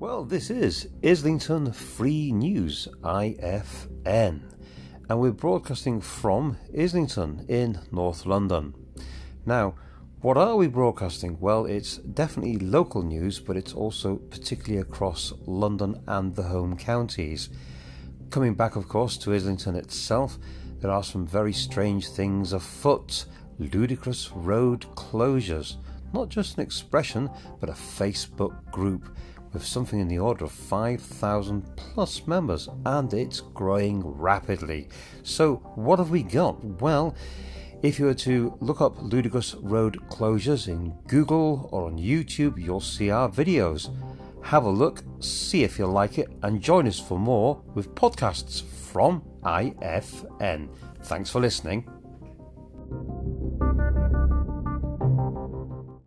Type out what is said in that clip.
Well, this is Islington Free News, IFN, and we're broadcasting from Islington in North London. Now, what are we broadcasting? Well, it's definitely local news, but it's also particularly across London and the home counties. Coming back, of course, to Islington itself, there are some very strange things afoot ludicrous road closures. Not just an expression, but a Facebook group with something in the order of 5,000 plus members, and it's growing rapidly. So, what have we got? Well, if you were to look up ludicrous road closures in Google or on YouTube, you'll see our videos. Have a look, see if you like it, and join us for more with podcasts from IFN. Thanks for listening.